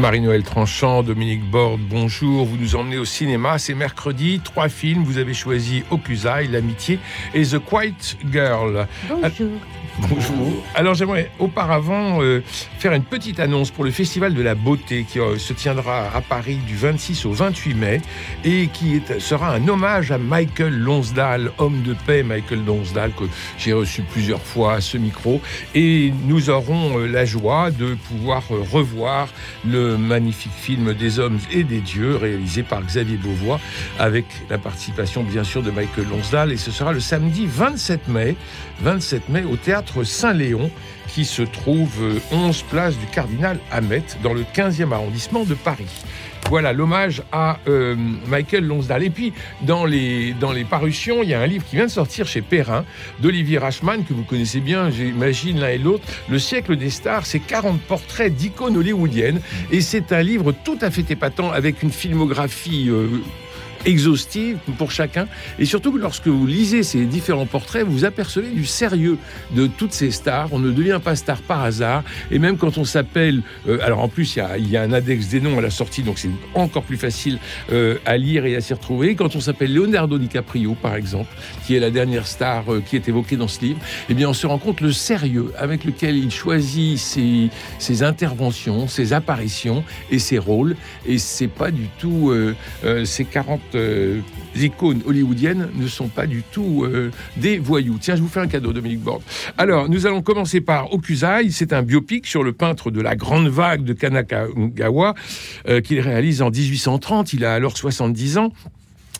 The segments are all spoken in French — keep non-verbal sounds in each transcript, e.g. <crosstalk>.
Marie-Noël Tranchant, Dominique Borde, bonjour. Vous nous emmenez au cinéma. C'est mercredi. Trois films. Vous avez choisi Okusaï, L'amitié et The Quiet Girl. Bonjour. Bonjour. Alors j'aimerais auparavant euh, faire une petite annonce pour le Festival de la Beauté qui euh, se tiendra à Paris du 26 au 28 mai et qui sera un hommage à Michael Lonsdale, homme de paix Michael Lonsdale que j'ai reçu plusieurs fois à ce micro et nous aurons euh, la joie de pouvoir revoir le magnifique film des hommes et des dieux réalisé par Xavier Beauvois avec la participation bien sûr de Michael Lonsdale et ce sera le samedi 27 mai 27 mai au théâtre Saint-Léon qui se trouve 11 place du Cardinal Hamet dans le 15e arrondissement de Paris. Voilà l'hommage à euh, Michael Lonsdale. Et puis, dans les, dans les parutions, il y a un livre qui vient de sortir chez Perrin, d'Olivier Rachman, que vous connaissez bien, j'imagine, l'un et l'autre. Le siècle des stars, c'est 40 portraits d'icônes hollywoodiennes. Et c'est un livre tout à fait épatant, avec une filmographie... Euh, exhaustive pour chacun. Et surtout que lorsque vous lisez ces différents portraits, vous apercevez du sérieux de toutes ces stars. On ne devient pas star par hasard. Et même quand on s'appelle... Euh, alors en plus, il y, a, y, a, un index des noms à la sortie, donc c'est encore plus facile euh, à lire et à s'y retrouver. Quand on s'appelle Leonardo DiCaprio, par exemple, qui est la dernière star euh, qui est évoquée dans ce livre, eh bien on se rend compte le sérieux avec lequel il choisit ses, ses interventions, ses apparitions et ses rôles. Et c'est pas du tout ces 40 euh, hollywoodiennes ne sont pas du tout euh, des voyous. Tiens, je vous fais un cadeau, Dominique Borde. Alors, nous allons commencer par Okuzai. C'est un biopic sur le peintre de la Grande Vague de Kanagawa euh, qu'il réalise en 1830. Il a alors 70 ans.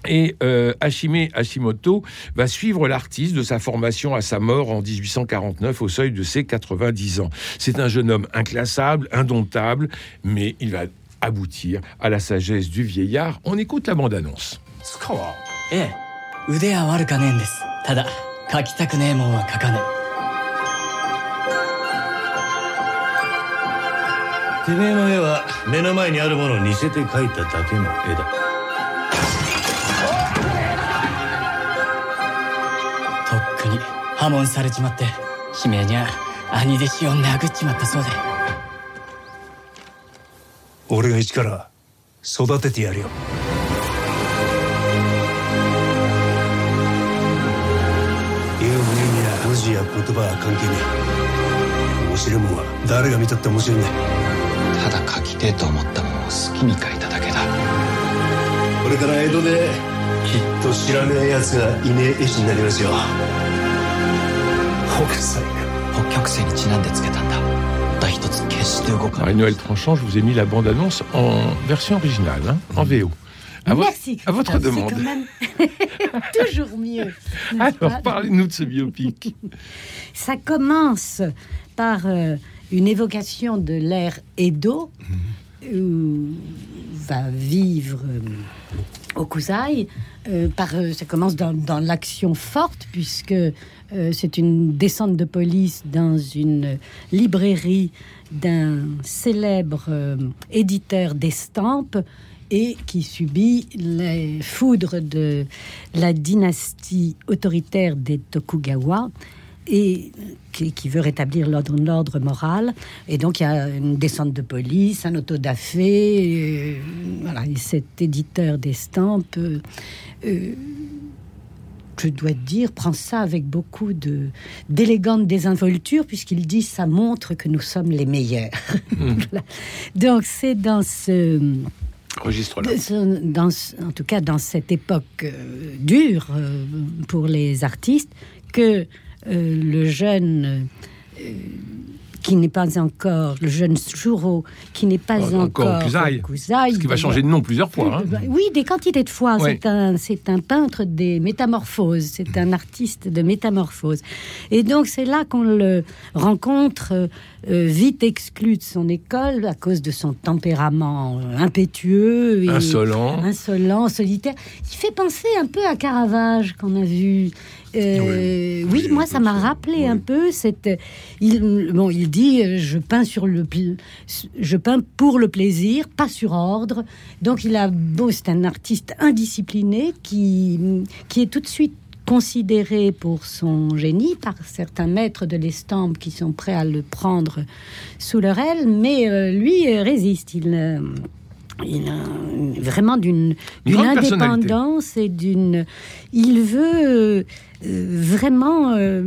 Et euh, Hashime Hashimoto va suivre l'artiste de sa formation à sa mort en 1849 au seuil de ses 90 ans. C'est un jeune homme inclassable, indomptable, mais il va aboutir à la sagesse du vieillard. On écoute la bande-annonce. ええ。腕は悪かねえんです。ただ書きたくねえもんは書かねえ。てめえの絵は目の前にあるものを似せて描いただけの絵だ。とっくに破門されちまって悲鳴にゃ兄弟子を殴っちまったそうで俺が一から育ててやるよ。絵を見には文字や言葉は関係ねえ。面白いもんは誰が見たって面白いんだただ描きてえと思ったもんを好きに描いただけだ。これから江戸できっと知らねえ奴がいねえ絵師になりますよ。北斎。北極星にちなんでつけた Marie-Noël Tranchant, je vous ai mis la bande-annonce en version originale, hein, en VO. À, vo- Merci. à votre demande. C'est quand même <laughs> toujours mieux. <laughs> Alors, parlez-nous de ce biopic. <laughs> Ça commence par euh, une évocation de l'ère Edo, où va vivre euh, Okuzai. Euh, par, euh, ça commence dans, dans l'action forte, puisque euh, c'est une descente de police dans une librairie d'un célèbre euh, éditeur d'estampes et qui subit les foudres de la dynastie autoritaire des Tokugawa et qui, veut rétablir l'ordre, moral. Et donc, il y a une descente de police, un autodafé. euh, voilà, et cet éditeur d'estampes, je dois dire, prend ça avec beaucoup de d'élégante désinvolture, puisqu'il dit ça montre que nous sommes les meilleurs. <laughs> Voilà. Donc, c'est dans ce Registre-là. en tout cas dans cette époque euh, dure euh, pour les artistes, que euh, le jeune qui n'est pas encore le jeune Shuro, qui n'est pas Encore encore, qui va changer de nom plusieurs fois. hein. bah, Oui, des quantités de fois. Ouais. C'est un, c'est un peintre des métamorphoses. C'est un artiste de métamorphose. Et donc c'est là qu'on le rencontre euh, euh, vite exclu de son école à cause de son tempérament euh, impétueux, et Insolent. insolent, solitaire. Il fait penser un peu à Caravage qu'on a vu. Euh, oui, Oui, moi ça m'a rappelé oui. un peu cette. Il, bon, il dit euh, je peins sur le, je peins pour le plaisir, pas sur ordre. Donc il a beau, c'est un artiste indiscipliné qui qui est tout de suite considéré pour son génie par certains maîtres de l'estampe qui sont prêts à le prendre sous leur aile, mais euh, lui résiste. Il, il a vraiment d'une indépendance et d'une. Il veut euh, vraiment euh,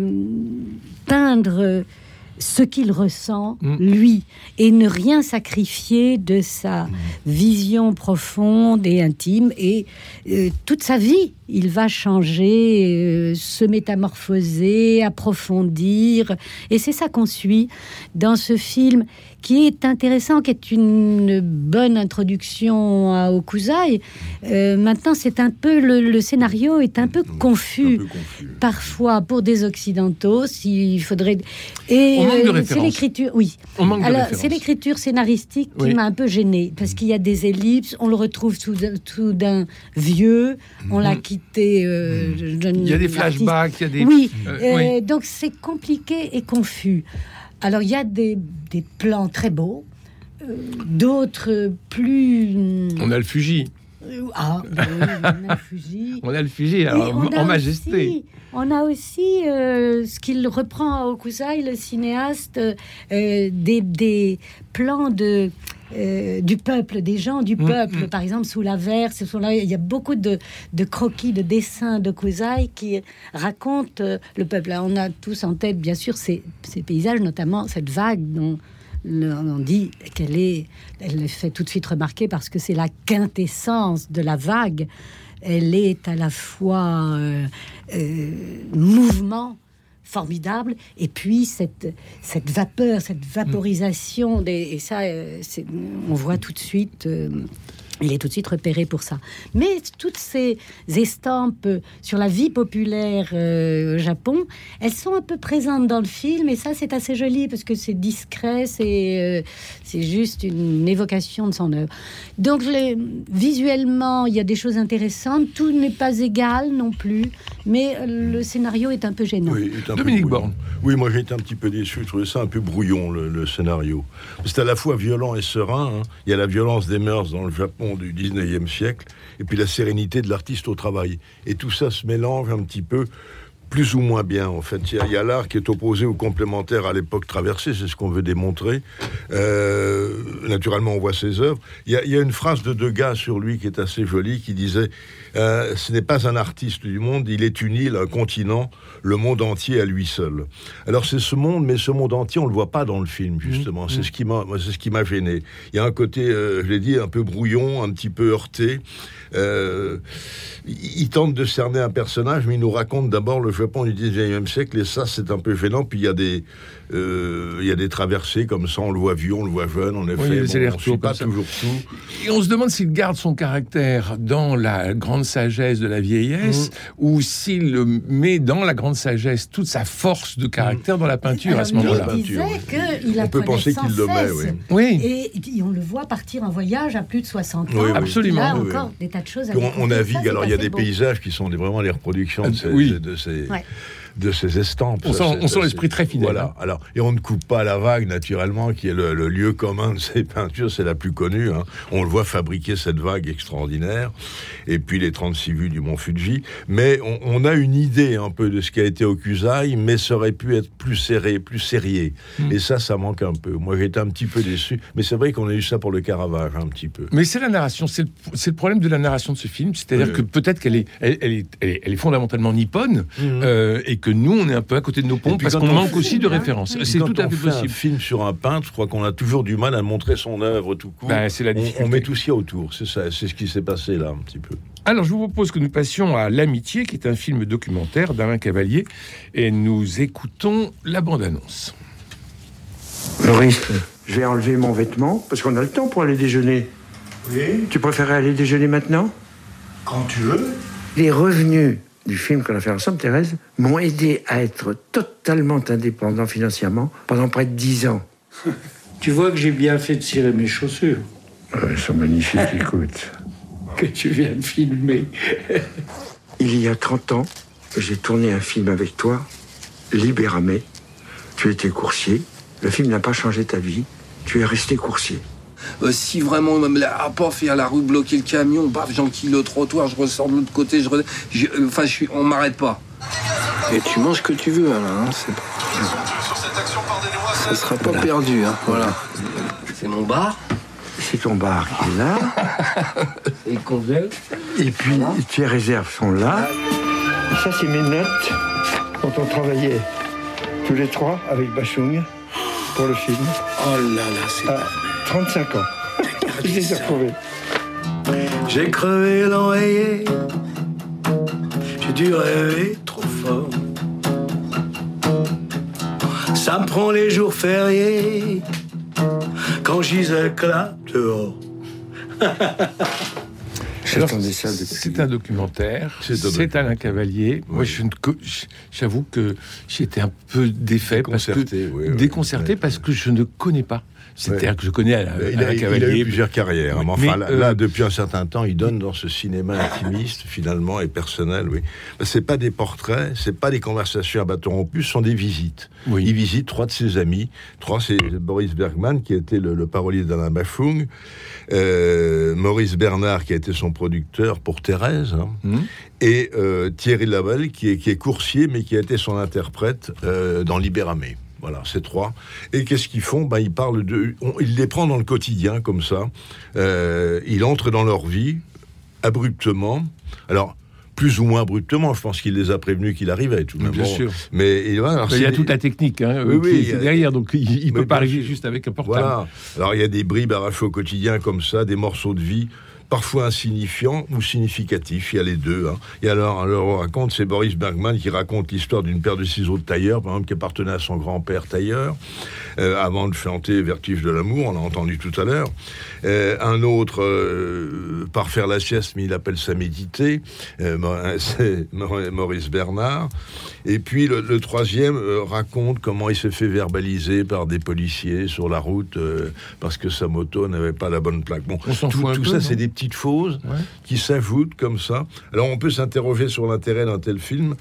peindre ce qu'il ressent, Mm. lui, et ne rien sacrifier de sa vision profonde et intime. Et euh, toute sa vie, il va changer, euh, se métamorphoser, approfondir. Et c'est ça qu'on suit dans ce film qui est intéressant, qui est une bonne introduction à Okuzai. Euh, maintenant, c'est un peu le, le scénario est un peu confus Un peu confus. parfois pour des occidentaux s'il faudrait et euh, c'est l'écriture oui alors c'est l'écriture scénaristique qui Oui. m'a un peu gênée parce qu'il y a des ellipses on le retrouve tout, d'un- tout d'un vieux on l'a quitté euh, jeune Mhm. Il y a des flashbacks, il y a des. oui, Euh, euh, oui. donc c'est compliqué et confus alors il y a des, des plans très beaux d'autres plus On a le Fuji. ah, oui, on a Fuji. On a le Fuji <laughs> alors, en majesté. on a aussi euh, ce qu'il reprend à Okusai, le cinéaste, euh, des, des plans de, euh, du peuple, des gens du Mm, peuple, mm. par exemple sous la sont là, il y a beaucoup de, de croquis, de dessins d'Okusai qui racontent euh, le peuple. Là, on a tous en tête, bien sûr, ces, ces paysages, notamment cette vague dont le- on dit qu'elle est, elle le fait tout de suite remarquer parce que c'est la quintessence de la vague. Elle est à la fois euh, mouvement formidable et puis cette, cette vapeur, cette vaporisation des, et ça, euh, on voit tout de suite. euh, il est tout de suite repéré pour ça. Mais toutes ces estampes sur la vie populaire euh, au Japon, elles sont un peu présentes dans le film et ça c'est assez joli parce que c'est discret, c'est euh, c'est juste une évocation de son œuvre. Donc les- visuellement, il y a des choses intéressantes. Tout n'est pas égal non plus, mais euh, le scénario est un peu gênant. Oui, Dominique. Borne. Oui, moi j'ai été un petit peu déçu. Je trouvais ça un peu brouillon, le, le scénario. C'est à la fois violent et serein. hein. Il y a la violence des mœurs dans le Japon du 19e siècle, et puis la sérénité de l'artiste au travail. Et tout ça se mélange un petit peu. Plus ou moins bien, en fait. Il y a- il y a, l'art qui est opposé ou complémentaire à l'époque traversée, c'est ce qu'on veut démontrer. Euh, naturellement, on voit ses œuvres. Il y, a, il y a une phrase de Degas sur lui qui est assez jolie, qui disait euh, Ce n'est pas un artiste du monde, il est une île, un continent, le monde entier à lui seul. Alors c'est ce monde, mais ce monde entier, on le voit pas dans le film justement. C'est ce qui m'a, moi, c'est ce qui m'a gêné. Il y a un côté, euh, je l'ai dit, un peu brouillon, un petit peu heurté. Euh, il tente de cerner un personnage, mais il nous raconte d'abord le Japon du 19e siècle, et ça c'est un peu gênant. Puis il y a des, euh, il y a des traversées comme ça, on le voit vieux, on le voit jeune, en effet. Oui, Bon, on allers-retours suit pas ça. toujours tout. Et on se demande s'il garde son caractère dans la grande sagesse de la vieillesse ou s'il met dans la grande sagesse toute sa force de caractère dans la peinture à ce moment-là. disait peinture, qu'il On peut penser qu'il le met, oui. Oui. Et, et on le voit partir en voyage à plus de 60 ans. Oui, oui. Absolument. Il a Oui, oui. encore des tas de choses à on, on navigue, alors il y a des beau. paysages qui sont vraiment les reproductions de ces, Oui. de ces, Ouais. De ces estampes. On sent- on l'esprit très fidèle, Voilà. hein. Alors, et on ne coupe pas la vague, naturellement, qui est le, le lieu commun de ces <laughs> peintures, c'est la plus connue. hein. On le voit fabriquer cette vague extraordinaire, et puis les 36 vues du mont Fuji. Mais on, on a une idée un peu de ce qui a été au Kusai, mais ça aurait pu être plus serré, plus serré. Hmm. Et ça, ça manque un peu. Moi, été un petit peu déçu, mais c'est vrai qu'on a eu ça pour le Caravage, un petit peu. Mais c'est la narration, c'est le, problème de la narration de ce film, c'est-à-dire Oui, que peut-être qu'elle est, elle, elle est, elle est, elle est fondamentalement nippone, euh, et que nous, on est un peu à côté de nos pompes parce qu'on on manque fait- aussi de références. oui. C'est tout à on fait fait un possible. film sur un peintre, je crois qu'on a toujours du mal à montrer son œuvre tout court. Ben, c'est la on, met tout ce qu'il y a autour. C'est ça, c'est ce qui s'est passé là un petit peu. Alors, je vous propose que nous passions à L'Amitié, qui est un film documentaire d'Alain Cavalier, et nous écoutons la bande-annonce. Maurice, je vais enlever mon vêtement parce qu'on a le temps pour aller déjeuner. Oui, Tu préférais aller déjeuner maintenant? Quand tu veux. Les revenus du film qu'on a fait ensemble, Thérèse, m'ont aidé à être totalement indépendant financièrement pendant près de dix ans. <laughs> Tu vois que j'ai bien fait de cirer mes chaussures. elles sont magnifiques, <laughs> écoute. Que tu viens de filmer. Il y a 30 ans, j'ai tourné un film avec toi, Libéramé. Tu étais coursier. Le film n'a pas changé ta vie. Tu es resté coursier. Euh, si vraiment, même là, ah, y a la rue, bloquer le camion, paf, j'enquille le trottoir, je ressors de l'autre côté, je, euh, enfin, je suis, on m'arrête pas. Et tu manges ce que tu veux, Alain, hein, c'est Ça sera pas perdu, hein, voilà. C'est mon bar, C'est ton bar qui est là. <laughs> et convivial. Et puis, tes réserves sont là. Ça, c'est mes notes dont on travaillait tous les trois avec Bachung pour le film. Oh là là, c'est... À 35 ans. <laughs> Je les ai retrouvés. J'ai crevé l'oreiller. J'ai dû rêver trop fort. Ça me prend les jours fériés. Quand j'isais là dehors. <laughs> C'est un documentaire. C'est Alain Cavalier. Moi, je ne co- j'avoue que j'étais un peu défait, parce que, Déconcerté, oui, oui. déconcerté Ouais. parce que je ne connais pas. C'est-à-dire Ouais. que je connais Alain, Il Alain a, il a eu plusieurs carrières. hein, mais enfin, là, euh, là, depuis un certain temps, il donne dans ce cinéma intimiste, finalement, et personnel, oui. C'est pas des portraits, c'est pas des conversations à bâton rompu, ce sont des visites. Oui. Il visite trois de ses amis. Trois, c'est Boris Bergman, qui était le, le parolier d'Alain Bafung, euh, Maurice Bernard, qui a été son producteur pour Thérèse, hein, Mhm. et euh, Thierry Lavelle, qui est, qui est coursier, mais qui a été son interprète euh, dans Libéramé. Voilà, ces trois. Et qu'est-ce qu'ils font? Ben, Ils parlent de. on- il les prend dans le quotidien, comme ça. Euh, il entre dans leur vie, abruptement. Alors, plus ou moins abruptement, je pense qu'il les a prévenus qu'il arrivait, tout de même. Bien sûr. Mais et voilà, il y a toute la technique hein, Oui, oui, qui il est a- derrière, donc il ne peut pas arriver sûr. juste avec un portable. Voilà. Alors il y a des bribes arrachées au quotidien comme ça, des morceaux de vie, parfois insignifiants ou significatifs. Il y a les deux. hein. Et alors, alors on raconte, c'est Boris Bergman qui raconte l'histoire d'une paire de ciseaux de tailleur, par exemple, qui appartenait à son grand-père tailleur, euh, avant de chanter Vertige de l'amour, on l'a entendu tout à l'heure. Euh, un autre euh, part faire la sieste, mais il appelle ça méditer. <laughs> C'est Maurice Bernard. Et puis le, le troisième raconte comment il s'est fait verbaliser par des policiers sur la route parce que sa moto n'avait pas la bonne plaque. Bon, On tout, peu, ça, c'est des petites Ouais. qui s'ajoutent comme ça. Alors on peut s'interroger sur l'intérêt d'un tel film,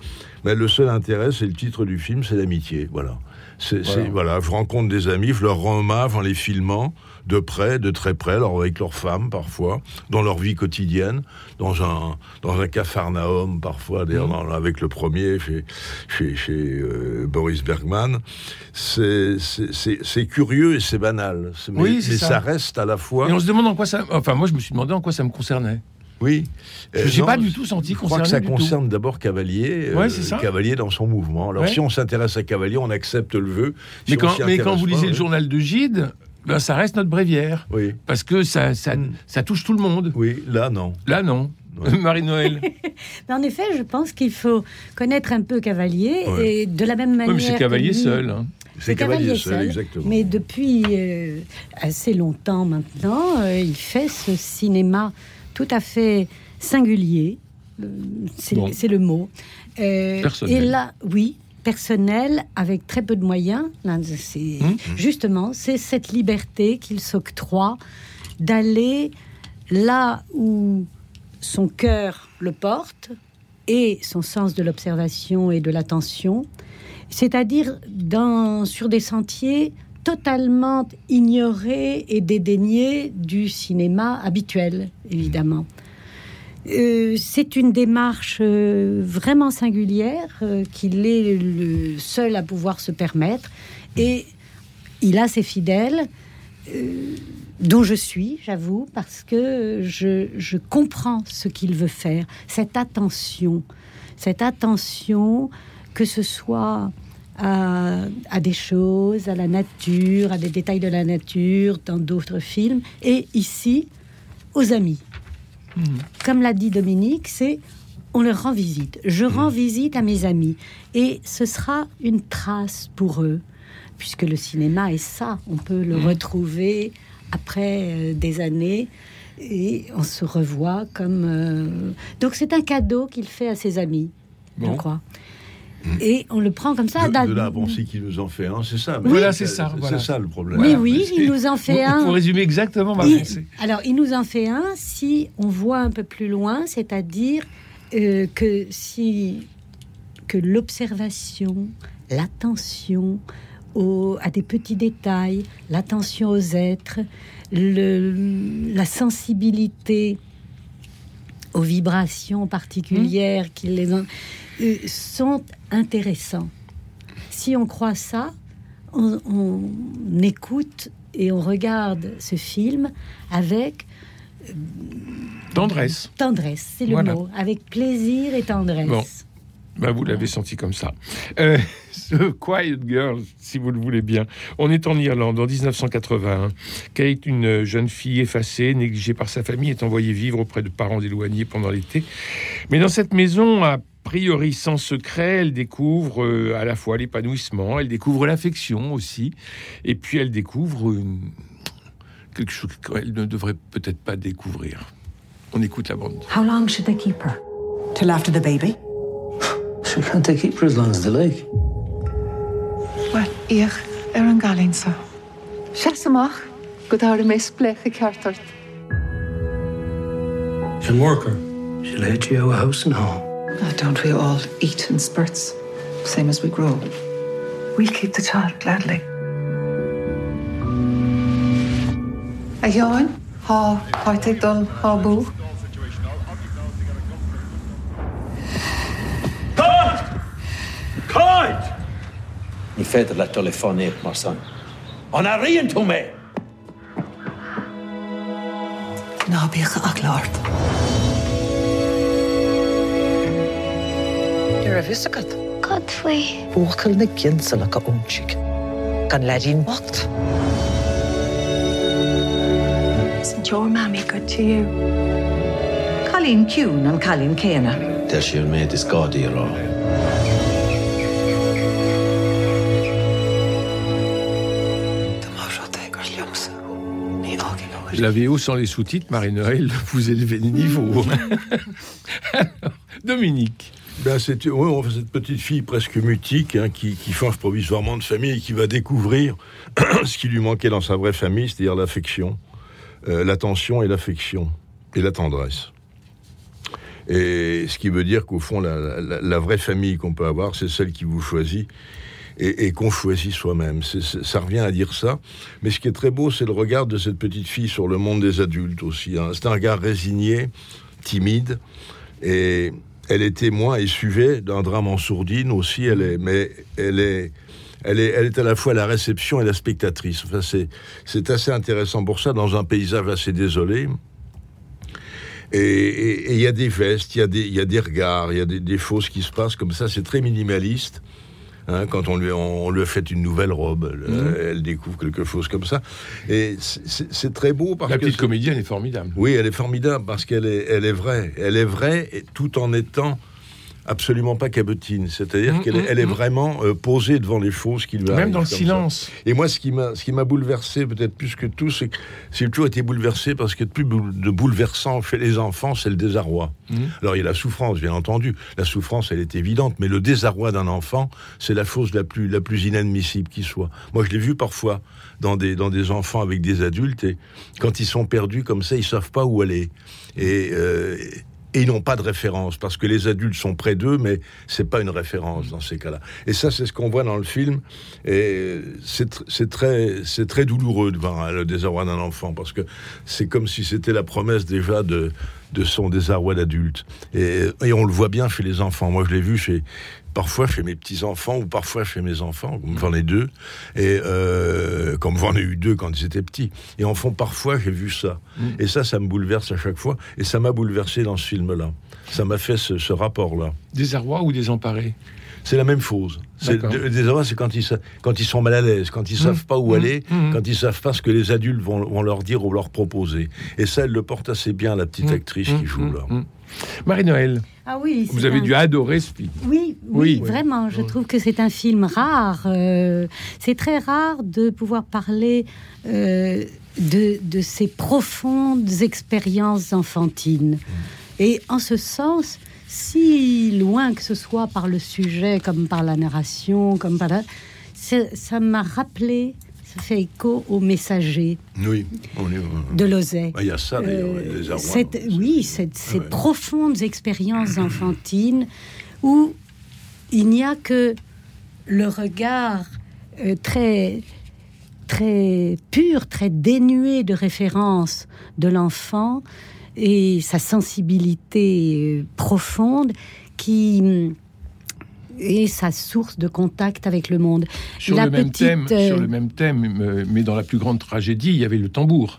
mais le seul intérêt, c'est le titre du film, c'est l'amitié. Voilà. Voilà. je rencontre des amis, je leur rends hommage en les filmant de près, de très près, alors avec leurs femmes parfois, dans leur vie quotidienne, dans un dans un cafarnaum parfois, d'ailleurs Mmh. dans- avec le premier chez chez, chez, euh, Boris Bergman. C'est, curieux et c'est banal, mais, Oui, c'est mais ça. ça reste à la fois. Et on se demande en quoi ça. Enfin, moi, je me suis demandé en quoi ça me concernait. Oui. Je Euh, n'ai non, pas du tout senti Je crois que concerné ça concerne d'abord Cavalier, euh, Ouais. Cavalier dans son mouvement. Alors Ouais. si on s'intéresse à Cavalier, on accepte le vœu. Si Mais quand, mais vous pas, lisez le journal de Gide, ben, ça reste notre bréviaire. Oui, Parce que ça, ça, Mm. ça touche tout le monde. oui, là non. Là, non. Ouais. <laughs> Marie-Noël. <laughs> Mais en effet, je pense qu'il faut connaître un peu Cavalier Ouais. et de la même manière. Oui, mais c'est Cavalier lui- seul. hein. C'est Cavalier seul, exactement. Mais depuis euh, assez longtemps maintenant, euh, il fait ce cinéma tout à fait singulier. Euh, c'est Bon. le mot. Euh. Et là, oui, personnel, avec très peu de moyens. Là, Hum. Justement, c'est cette liberté qu'il s'octroie d'aller là où son cœur le porte et son sens de l'observation et de l'attention, c'est-à-dire sur des sentiers totalement ignorés et dédaignés du cinéma habituel, évidemment. Euh, c'est une démarche euh, vraiment singulière euh, qu'il est le seul à pouvoir se permettre et il a ses fidèles dont je suis, j'avoue, parce que je comprends ce qu'il veut faire, cette attention, cette attention, que ce soit à, à des choses, à la nature, à des détails de la nature, dans d'autres films, et ici, aux amis. Comme l'a dit Dominique, c'est on leur rend visite. Je rends visite à mes amis, et ce sera une trace pour eux puisque le cinéma est ça. On peut le Mhm. retrouver après euh, des années et on se revoit comme. euh, Donc c'est un cadeau qu'il fait à ses amis, Bon. je crois. Et on le prend comme ça. De, de là à penser qu'il nous en fait un, c'est ça. Voilà, c'est ça, C'est voilà. ça le problème. Oui, Voilà. oui, il nous en fait un. pour résumer exactement ma Il- pensée. alors, il nous en fait un si on voit un peu plus loin, c'est-à-dire euh, que si que l'observation, l'attention au- à des petits détails, l'attention aux êtres, le- la sensibilité aux vibrations particulières qui les ont, euh, sont intéressants. Si on croit ça, on, on écoute et on regarde ce film avec Tendresse. tendresse, c'est le Voilà. mot, avec plaisir et tendresse. Bon. Ben, vous l'avez senti comme ça. Euh, <laughs> ce Quiet Girl, si vous le voulez bien. On est en Irlande en 1981. Kate, une jeune fille effacée, négligée par sa famille, est envoyée vivre auprès de parents éloignés pendant l'été. Mais dans cette maison, a priori sans secret, elle découvre euh, à la fois l'épanouissement, elle découvre l'affection aussi, et puis elle découvre une- quelque chose qu'elle ne devrait peut-être pas découvrir. On écoute la bande. How long should they keep her? Till after the baby? <sighs> Sure, can't they keep her as long as they like? Wel, ich er an galinn sa. Sesamach go dá mé splecha ceartart. Can work her. She'll let you out of house and home. Oh, don't we all eat in spurts, same as we grow? We'll keep the child gladly. A Johan, ha páite dul ha bú. Kite! Ní féidir le telefonéad mar san. An a rion tú mé. ná bíocha ach láart. Godfrey. Gan bocht. Isn't your mammy good to you? Colleen Cún an Colleen is. La VO sans les sous-titres, Marie-Noël, vous élevez le niveau. <laughs> Alors, Dominique. Ben, c'est ouais, cette petite fille presque mutique hein, qui, qui change provisoirement de famille et qui va découvrir <clears throat> ce qui lui manquait dans sa vraie famille, c'est-à-dire l'affection, euh, l'attention et l'affection et la tendresse. Et ce qui veut dire qu'au fond, la, vraie famille qu'on peut avoir, c'est celle qui vous choisit et, qu'on choisit soi-même. Ça revient à dire ça. Mais ce qui est très beau, c'est le regard de cette petite fille sur le monde des adultes aussi. hein. C'est un regard résigné, timide, et elle est témoin et suivait d'un drame en sourdine aussi. Elle est, mais elle est, elle est, elle est à la fois la réception et la spectatrice. Enfin, c'est, assez intéressant pour ça dans un paysage assez désolé. Et- il y a des vestes, il y a des, il y a des regards, il y a des, des choses qui se passent comme ça. C'est très minimaliste. Hein, quand on lui, on, on lui a fait une nouvelle robe, elle, Mhm. elle découvre quelque chose comme ça. Et c'est- très beau parce La que petite c'est- comédienne est formidable. oui, elle est formidable parce qu'elle est, elle est vraie. Elle est vraie et tout en étant absolument pas cabotine. C'est-à-dire Mm, qu'elle est, mm, elle est mm. vraiment euh, posée devant les choses qui lui Même dans le ça. silence. Et moi, ce qui m'a, ce qui m'a bouleversé peut-être plus que tout, c'est que j'ai toujours été bouleversé parce que plus de bouleversant chez les enfants, c'est le désarroi. Alors il y a la souffrance, bien entendu. La souffrance, elle est évidente, mais le désarroi d'un enfant, c'est la chose la plus, la plus inadmissible qui soit. Moi, je l'ai vu parfois dans des, dans des enfants avec des adultes, et quand ils sont perdus comme ça, ils savent pas où aller. Et, euh, et ils n'ont pas de référence parce que les adultes sont près d'eux, mais c'est pas une référence dans ces cas-là. Et ça, c'est ce qu'on voit dans le film. Et c'est tr- c'est très, c'est très douloureux de voir hein, le désarroi d'un enfant parce que c'est comme si c'était la promesse déjà de, de son désarroi d'adulte. Et, et on le voit bien chez les enfants. Moi, je l'ai vu chez parfois chez mes petits enfants ou parfois chez mes enfants, comme j'en ai deux, et euh, comme j'en ai eu deux quand ils étaient petits. Et en fond, parfois, j'ai vu ça. Mm. Et ça, ça me bouleverse à chaque fois. Et ça m'a bouleversé dans ce film-là. Ça m'a fait ce, ce rapport-là. Désarroi ou désemparé? C'est la même chose. C'est D'accord. le désarroi, c'est quand ils, sa- quand ils sont mal à l'aise, quand ils Mmh. savent pas où Mmh. aller, Mmh. quand ils savent pas ce que les adultes vont, vont leur dire ou leur proposer. Et ça, elle le porte assez bien, la petite Mmh. actrice Mmh. qui joue là. Mmh. Marie-Noël, Ah oui, vous avez un- dû adorer ce film. Oui, Oui. oui, vraiment. Je trouve que c'est un film rare. euh, c'est très rare de pouvoir parler euh, de, de ces profondes expériences enfantines. Et en ce sens, si loin que ce soit par le sujet, comme par la narration, comme par la... ça m'a rappelé, ça fait écho au messager Oui, on est. de Lozay. Ah, Il y a ça, d'ailleurs, Euh, les cette- oui, cette- ces ouais. profondes expériences enfantines où il n'y a que le regard euh, très très pur, très dénué de référence de l'enfant et sa sensibilité euh, profonde qui hum, est sa source de contact avec le monde. Sur, La le même, petite, thème, euh, sur le même thème, euh, mais dans la plus grande tragédie, il y avait le tambour.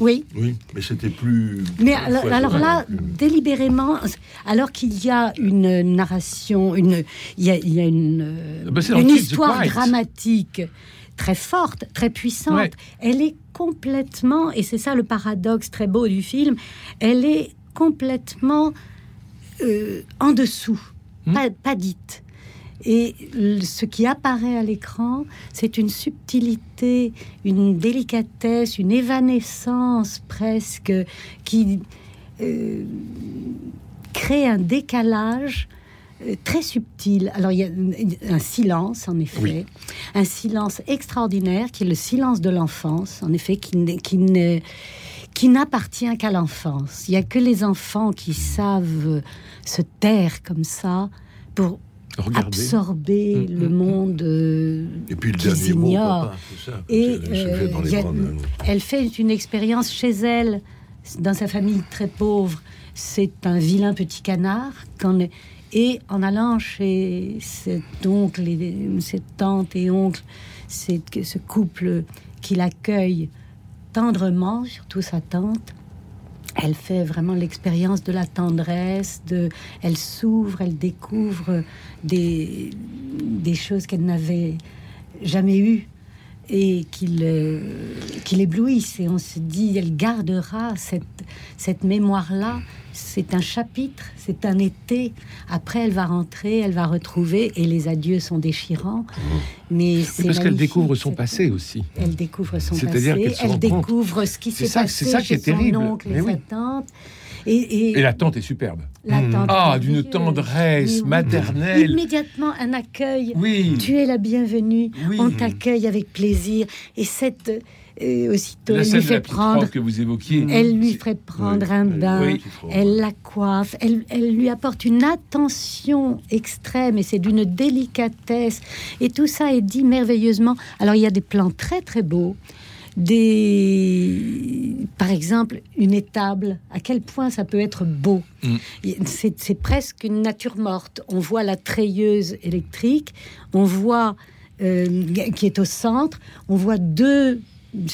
Oui. Oui, mais c'était plus. Mais alors, Ouais, alors ouais. là, délibérément, alors qu'il y a une narration, une, il y a, il y a une, Ah bah, une histoire dramatique très forte, très puissante. Ouais. Elle est complètement, et c'est ça le paradoxe très beau du film, elle est complètement euh, en dessous, Hmm. pas, pas dite. Et ce qui apparaît à l'écran, c'est une subtilité, une délicatesse, une évanescence presque qui euh, crée un décalage très subtil. Alors il y a un silence, en effet, Oui. un silence extraordinaire qui est le silence de l'enfance, en effet, qui, n'est- qui qui n'appartient qu'à l'enfance. Il n'y a que les enfants qui savent se taire comme ça pour Regardez. absorber Mm, le mm, monde euh, Et puis le dernier mot, papa. Et Elle euh, a- fait une expérience chez elle, dans sa famille très pauvre. C'est un vilain petit canard. Qu'en- et en allant chez cet oncle, et cette tante et oncle, c'est ce couple qui l'accueille tendrement, surtout sa tante, elle fait vraiment l'expérience de la tendresse, de, elle s'ouvre, elle découvre des, des choses qu'elle n'avait jamais eues et qui le- qui l'éblouissent. Et on se dit, elle gardera cette, cette mémoire-là. C'est un chapitre, c'est un été. Après, elle va rentrer, elle va retrouver, et les adieux sont déchirants. Mais Oui, c'est parce qu'elle découvre son passé aussi. elle découvre son passé, elle découvre ce qui s'est ça- passé c'est ça qui chez est terrible. oncle et sa tante. Et, et- Et la tante est superbe. La tante Ah, d'une tendresse oui. maternelle. Immédiatement un accueil. Oui. Tu es la bienvenue. Oui. On t'accueille avec plaisir. Et cette euh, aussitôt, La elle lui fait prendre. que vous évoquiez. Elle lui fait prendre un bain, Oui. elle la coiffe, elle, elle lui apporte une attention extrême et c'est d'une délicatesse. Et tout ça est dit merveilleusement. Alors il y a des plans très très beaux. Des, par exemple, une étable, à quel point ça peut être beau. Mm. C'est c'est presque une nature morte. On voit la treilleuse électrique, on voit euh, qui est au centre, on voit deux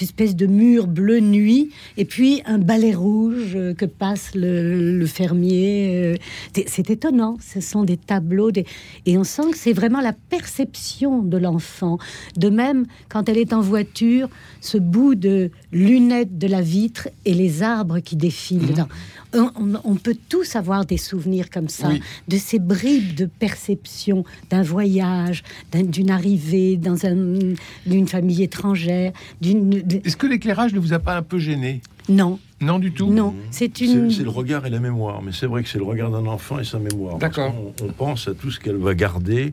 espèces de murs bleu nuit et puis un balai rouge euh, que passe le, le fermier. euh, c'est- étonnant. Ce sont des tableaux des... et on sent que c'est vraiment la perception de l'enfant. De même, quand elle est en voiture, ce bout de lunettes de la vitre et les arbres qui défilent dedans. On, peut tous avoir des souvenirs comme ça, Oui. de ces bribes de perception d'un voyage, d'un- d'une arrivée dans un- une famille étrangère, d'une Est-ce que l'éclairage ne vous a pas un peu gêné? Non, Non du tout? non, c'est C'est une c'est le regard et la mémoire. Mais c'est vrai que c'est le regard d'un enfant et sa mémoire. D'accord. On, pense à tout ce qu'elle va garder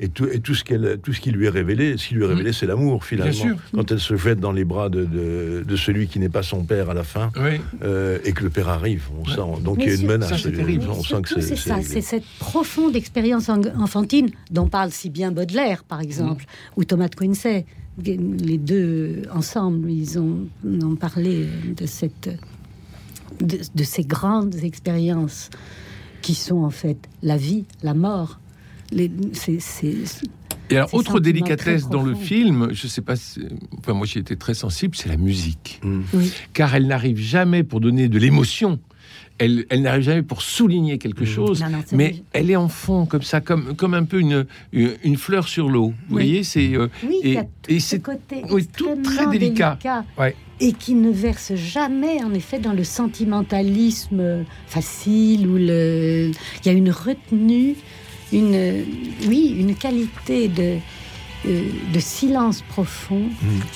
et tout, et tout ce qu'elle, tout ce qui lui est révélé. Ce qui lui est révélé, c'est l'amour finalement. Bien sûr. Quand elle se jette dans les bras de, de, de celui qui n'est pas son père à la fin Oui. euh, et que le père arrive, on sent. Donc il y a une menace. ça, c'est terrible. On sent que c'est ça, c'est- cette profonde expérience en- enfantine dont parle si bien Baudelaire, par exemple, ou Thomas de Quincey. Les deux ensemble, ils ont, ont parlé de, cette, de, de ces grandes expériences qui sont en fait la vie, la mort. Les- Et alors, autre délicatesse dans le film, je sais pas, si- enfin moi j'y étais très sensible, c'est la musique, Oui. car elle n'arrive jamais pour donner de l'émotion. Elle, elle n'arrive jamais pour souligner quelque chose, Non, non, c'est mais vrai. elle est en fond comme ça, comme, comme un peu une, une, une fleur sur l'eau. Vous Oui. voyez, c'est euh, Oui, il et, y a et ce c'est côté oui, tout très délicat. Ouais. et qui ne verse jamais, en effet, dans le sentimentalisme facile ou le. Il y a une retenue, une, oui, une qualité de. De silence profond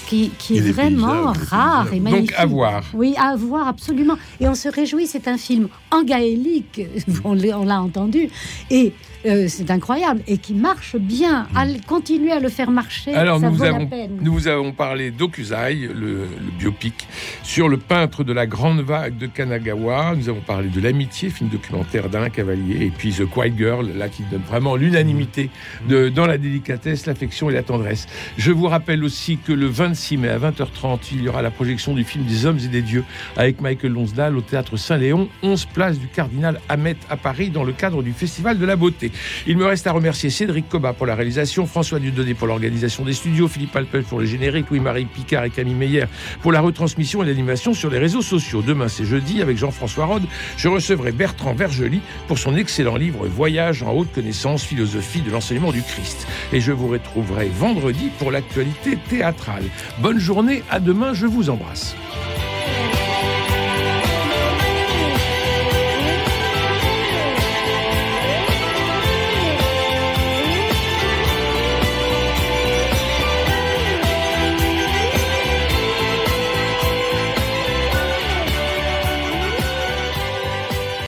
qui, qui est vraiment rare et magnifique. Donc, à voir. Oui, à voir absolument. Et on se réjouit, c'est un film en gaélique, <laughs> on l'a entendu, et euh, c'est incroyable, et qui marche bien. Allez, continuez à le faire marcher, Alors ça nous vaut avons, la peine. nous vous avons parlé d'Okuzai, le, le biopic sur le peintre de la Grande Vague de Kanagawa. Nous avons parlé de l'amitié, film documentaire d'Alain Cavalier, et puis The Quiet Girl, là qui donne vraiment l'unanimité de- dans la délicatesse, l'affection et la tendresse. Je vous rappelle aussi que le 26 mai à 20h30, il y aura la projection du film des hommes et des dieux avec Michael Lonsdal au théâtre Saint-Léon, 11 place du Cardinal Hamet à Paris dans le cadre du Festival de la Beauté. Il me reste à remercier Cédric Coba pour la réalisation, François Dudonné pour l'organisation des studios, Philippe Alpel pour le générique, Louis-Marie Picard et Camille Meyer pour la retransmission et l'animation sur les réseaux sociaux. Demain, c'est jeudi, avec Jean-François Rode, je recevrai Bertrand Vergely pour son excellent livre Voyage en haute connaissance, philosophie de l'enseignement du Christ. Et je vous retrouverai vendredi pour l'actualité théâtrale. Bonne journée, à demain, je vous embrasse.